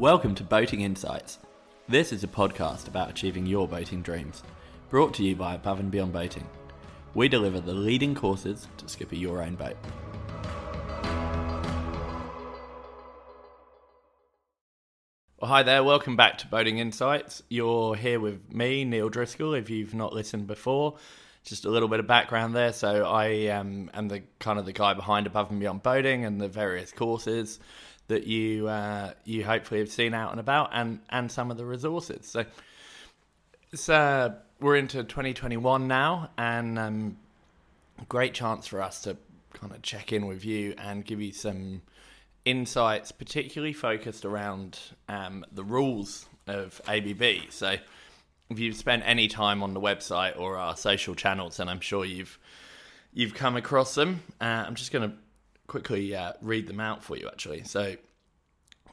Welcome to Boating Insights. This is a podcast about achieving your boating dreams, brought to you by Above and Beyond Boating. We deliver the leading courses to skipper your own boat. Well, hi there, welcome back to Boating Insights. You're here with me, Neil Driscoll, if you've not listened before. Just a little bit of background there. So, I um, am the kind of the guy behind Above and Beyond Boating and the various courses that you uh, you hopefully have seen out and about, and and some of the resources. So, it's, uh, we're into 2021 now, and um, great chance for us to kind of check in with you and give you some insights, particularly focused around um, the rules of ABB. So, if you've spent any time on the website or our social channels, then I'm sure you've you've come across them. Uh, I'm just going to quickly uh, read them out for you. Actually, so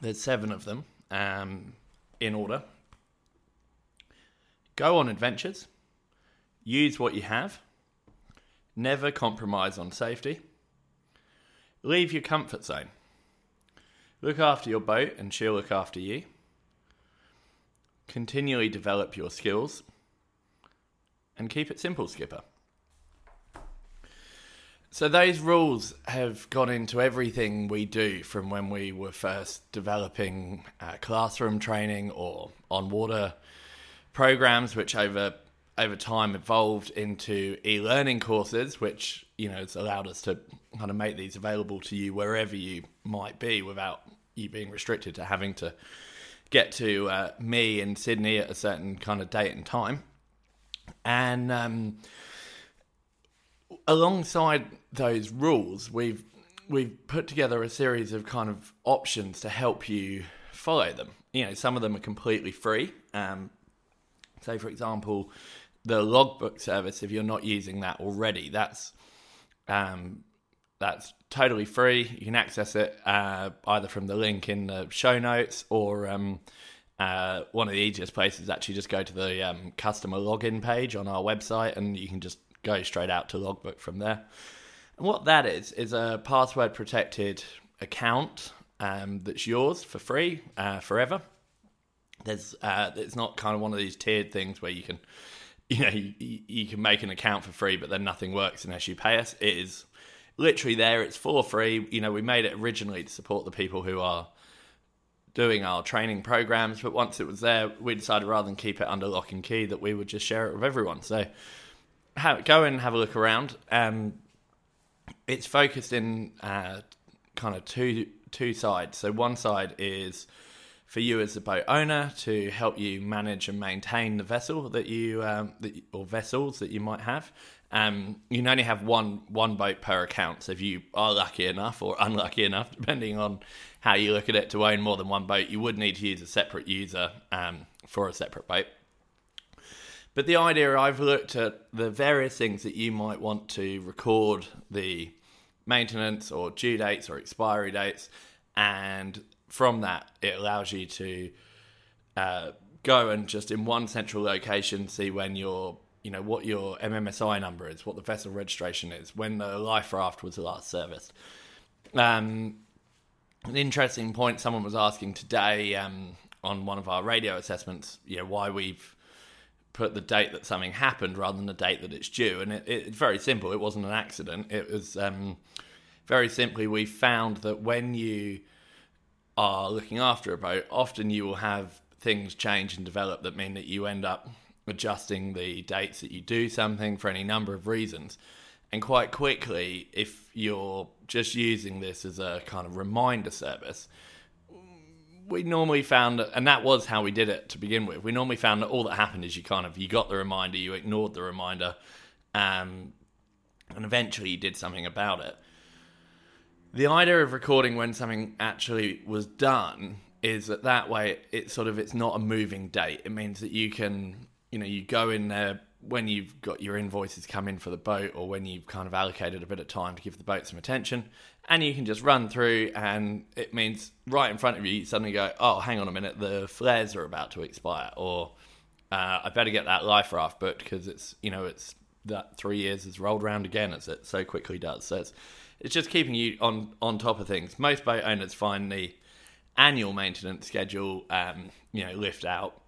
there's seven of them um, in order. Go on adventures. Use what you have. Never compromise on safety. Leave your comfort zone. Look after your boat and she'll look after you. Continually develop your skills. And keep it simple, skipper. So those rules have gone into everything we do from when we were first developing uh, classroom training or on water programs, which over over time evolved into e-learning courses, which you know has allowed us to kind of make these available to you wherever you might be, without you being restricted to having to get to uh, me in Sydney at a certain kind of date and time. And um, alongside those rules, we've we've put together a series of kind of options to help you follow them. You know, some of them are completely free. Um, say, for example, the logbook service. If you're not using that already, that's um, that's totally free. You can access it uh, either from the link in the show notes or um, uh, one of the easiest places actually just go to the um, customer login page on our website and you can just go straight out to logbook from there. And what that is is a password protected account um, that's yours for free uh, forever. There's uh, it's not kind of one of these tiered things where you can you know you, you can make an account for free, but then nothing works unless you pay us. It is literally there. It's for free. You know we made it originally to support the people who are doing our training programs, but once it was there, we decided rather than keep it under lock and key that we would just share it with everyone. So go and have a look around. Um, it's focused in uh, kind of two two sides. So one side is for you as a boat owner to help you manage and maintain the vessel that you, um, that, or vessels that you might have. Um, you only have one one boat per account. So if you are lucky enough or unlucky enough, depending on how you look at it, to own more than one boat, you would need to use a separate user um, for a separate boat. But the idea I've looked at the various things that you might want to record the maintenance or due dates or expiry dates, and from that it allows you to uh, go and just in one central location see when your you know what your MMSI number is, what the vessel registration is, when the life raft was last serviced. Um, an interesting point someone was asking today um, on one of our radio assessments, you know, why we've put the date that something happened rather than the date that it's due. And it, it, it's very simple. It wasn't an accident. It was um, very simply we found that when you are looking after a boat, often you will have things change and develop that mean that you end up adjusting the dates that you do something for any number of reasons. And quite quickly, if you're just using this as a kind of reminder service, we normally found and that was how we did it to begin with. We normally found that all that happened is you kind of you got the reminder, you ignored the reminder, um, and eventually you did something about it. The idea of recording when something actually was done is that that way it's sort of it's not a moving date. It means that you can you know you go in there when you've got your invoices come in for the boat or when you've kind of allocated a bit of time to give the boat some attention and you can just run through and it means right in front of you you suddenly go oh hang on a minute the flares are about to expire or uh, i better get that life raft booked because it's you know it's that three years has rolled around again as it so quickly does. So it's it's just keeping you on on top of things. Most boat owners find the annual maintenance schedule, um, you know, lift out,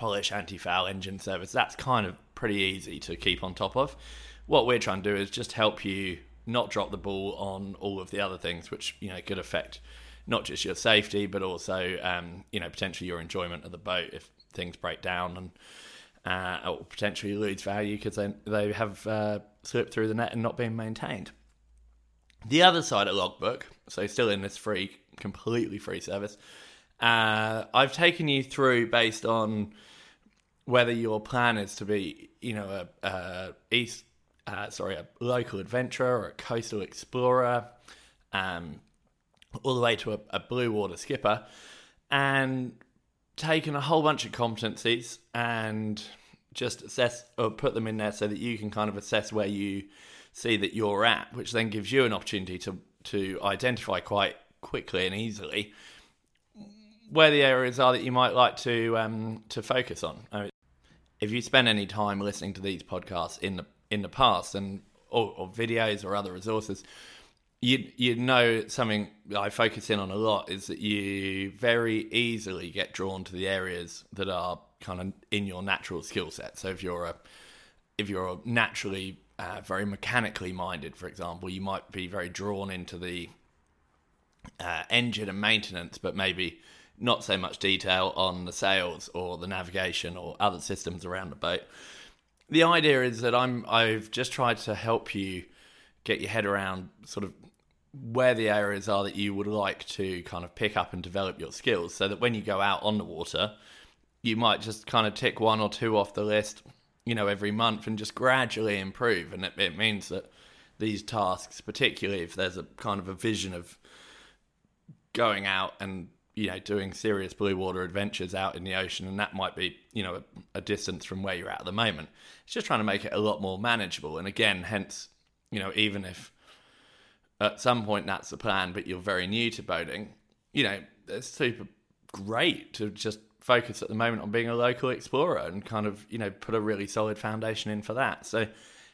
polish, anti foul, engine service. That's kind of pretty easy to keep on top of. What we're trying to do is just help you not drop the ball on all of the other things, which you know could affect not just your safety, but also um, you know potentially your enjoyment of the boat if things break down and uh, or potentially lose value because they they have uh, slipped through the net and not been maintained. The other side of Logbook, so still in this free, completely free service, uh, I've taken you through based on whether your plan is to be, you know, a, a east, uh, sorry, a local adventurer or a coastal explorer, um, all the way to a, a blue water skipper, and taken a whole bunch of competencies and just assess or put them in there so that you can kind of assess where you see that you're at, which then gives you an opportunity to to identify quite quickly and easily where the areas are that you might like to um, to focus on. I mean, if you spend any time listening to these podcasts in the in the past and or, or videos or other resources, you you know something I focus in on a lot is that you very easily get drawn to the areas that are kind of in your natural skill set. So if you're a if you're naturally uh, very mechanically minded, for example, you might be very drawn into the uh, engine and maintenance, but maybe not so much detail on the sails or the navigation or other systems around the boat. The idea is that I'm I've just tried to help you get your head around sort of where the areas are that you would like to kind of pick up and develop your skills so that when you go out on the water, you might just kind of tick one or two off the list you know, every month and just gradually improve. And it, it means that these tasks, particularly if there's a kind of a vision of going out and you know doing serious blue water adventures out in the ocean and that might be you know a, a, distance from where you're at at the moment it's just trying to make it a lot more manageable and again hence you know even if at some point that's the plan but you're very new to boating you know it's super great to just focus at the moment on being a local explorer and kind of you know put a really solid foundation in for that. So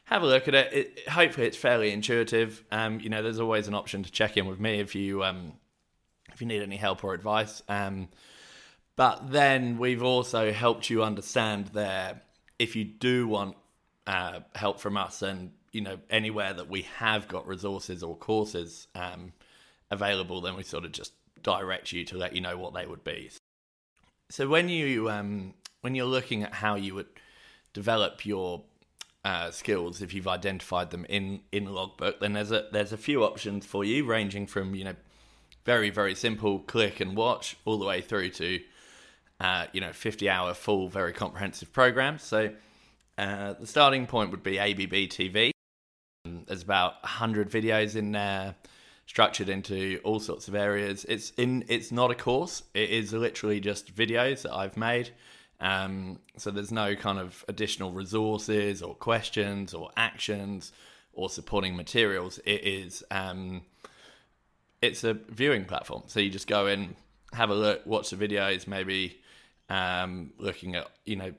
have a look at it. it hopefully, it's fairly intuitive. Um, you know, there's always an option to check in with me if you um, if you need any help or advice. Um, but then we've also helped you understand there if you do want uh, help from us and you know anywhere that we have got resources or courses um, available, then we sort of just direct you to let you know what they would be. So when you um, when you're looking at how you would develop your uh, skills, if you've identified them in in logbook, then there's a there's a few options for you, ranging from you know very very simple click and watch all the way through to uh, you know 50 hour full very comprehensive program So uh, the starting point would be ABB TV. There's about 100 videos in there structured into all sorts of areas. It's in it's not a course. It is literally just videos that I've made. Um, so there's no kind of additional resources or questions or actions or supporting materials. It is um, it's a viewing platform. So you just go in, have a look, watch the videos, maybe um, looking at you know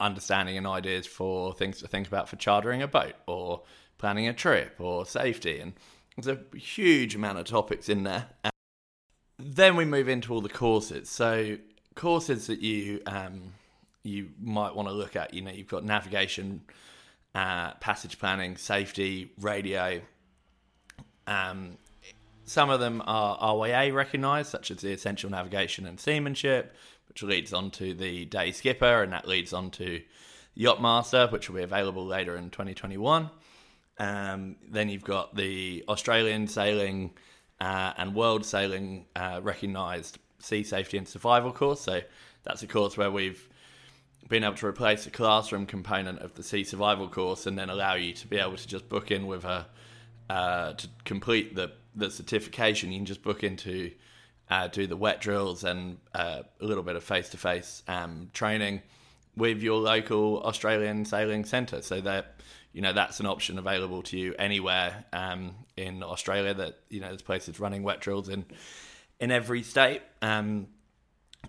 understanding and ideas for things to think about for chartering a boat or planning a trip or safety and there's a huge amount of topics in there. then we move into all the courses. So courses that you um, you might want to look at. You know, you've got navigation, uh, passage planning, safety, radio. Um, some of them are RYA recognised, such as the Essential Navigation and Seamanship, which leads on to the Day Skipper, and that leads on to Yachtmaster, which will be available later in 2021. Um, then you've got the Australian sailing uh, and world sailing uh, recognised sea safety and survival course. So that's a course where we've been able to replace the classroom component of the sea survival course and then allow you to be able to just book in with a uh, to complete the the certification. You can just book into uh, do the wet drills and uh, a little bit of face to face training with your local Australian sailing centre. So that you know that's an option available to you anywhere um, in Australia. That you know there's places running wet drills in in every state. Um,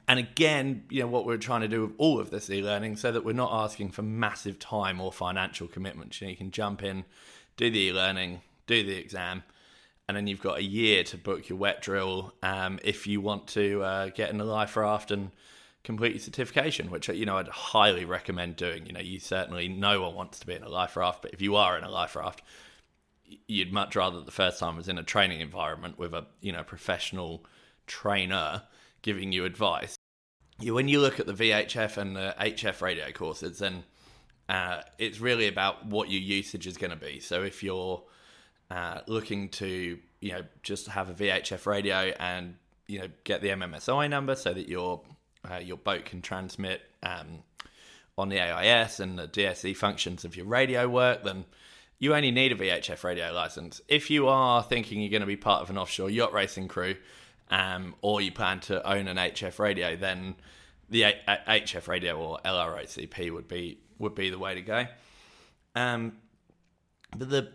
and again, you know what we're trying to do with all of this e-learning, so that we're not asking for massive time or financial commitments. You, know, you can jump in, do the e-learning, do the exam, and then you've got a year to book your wet drill um, if you want to uh, get in a life raft and complete your certification, which you know I'd highly recommend doing. You know, you certainly no one wants to be in a life raft, but if you are in a life raft, you'd much rather the first time was in a training environment with a you know professional trainer giving you advice. You, When you look at the VHF and the HF radio courses, then uh, it's really about what your usage is going to be. So if you're uh, looking to you know just have a VHF radio and you know get the MMSI number so that your uh, your boat can transmit um, on the AIS and the DSC functions of your radio work, then you only need a VHF radio license. If you are thinking you're going to be part of an offshore yacht racing crew, um, or you plan to own an HF radio, then the a- a- HF radio or LROCP would be would be the way to go. Um, but the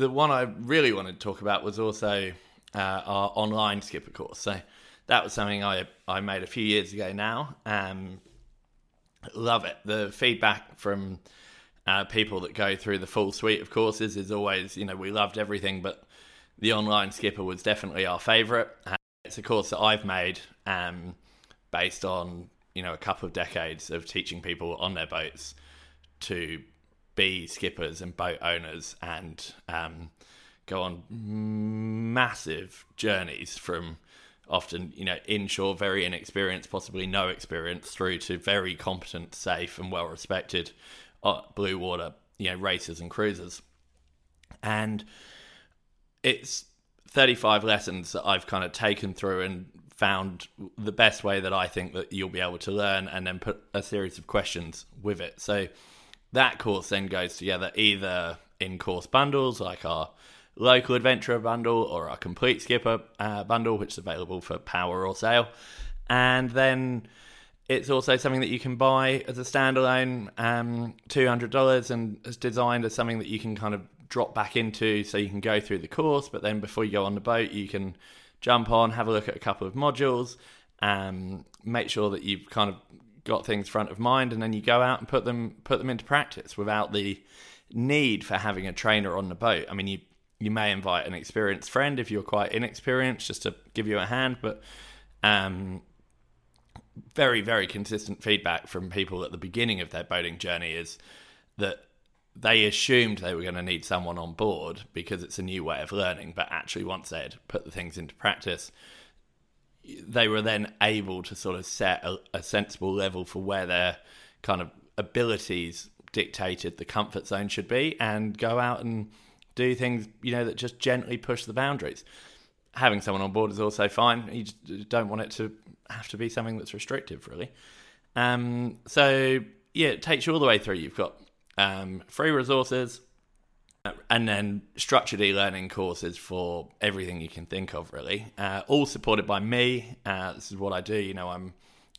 the one I really wanted to talk about was also uh, our online skipper course. So that was something I I made a few years ago now. Um, love it. The feedback from uh, people that go through the full suite of courses is always, you know, we loved everything, but the online skipper was definitely our favourite. Uh, it's a course that I've made um, based on, you know, a couple of decades of teaching people on their boats to be skippers and boat owners and um, go on massive journeys from often, you know, inshore, very inexperienced, possibly no experience, through to very competent, safe, and well respected uh, blue water, you know, racers and cruisers. And it's 35 lessons that I've kind of taken through and found the best way that I think that you'll be able to learn and then put a series of questions with it. So that course then goes together either in course bundles like our local adventurer bundle or our complete skipper uh, bundle, which is available for power or sail. And then it's also something that you can buy as a standalone, um, $200 and is designed as something that you can kind of drop back into so you can go through the course. But then before you go on the boat, you can jump on, have a look at a couple of modules, um, make sure that you've kind of got things front of mind, and then you go out and put them put them into practice without the need for having a trainer on the boat. I mean, you you may invite an experienced friend if you're quite inexperienced just to give you a hand, but um, very very consistent feedback from people at the beginning of their boating journey is that they assumed they were going to need someone on board because it's a new way of learning, but actually once they'd put the things into practice, they were then able to sort of set a, a sensible level for where their kind of abilities dictated the comfort zone should be and go out and do things you know that just gently push the boundaries. Having someone on board is also fine. You don't want it to have to be something that's restrictive really. Um, so yeah it takes you all the way through. You've got um, free resources and then structured e-learning courses for everything you can think of really. Uh, all supported by me. Uh, this is what i do. You know i'm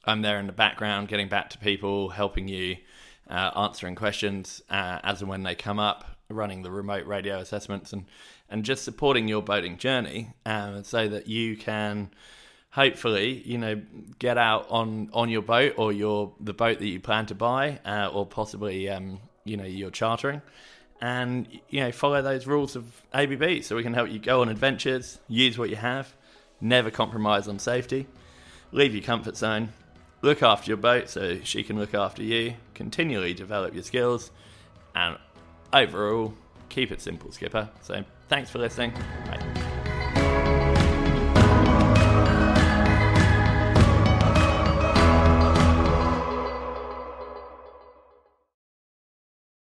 i'm there in the background getting back to people helping you uh, answering questions uh, as and when they come up running the remote radio assessments and and just supporting your boating journey uh, so that you can hopefully you know get out on on your boat or your the boat that you plan to buy uh, or possibly um, you know you're chartering and you know follow those rules of ABB so we can help you go on adventures, use what you have, never compromise on safety, leave your comfort zone, look after your boat so she can look after you, continually develop your skills, and overall keep it simple, skipper. So thanks for listening. Bye.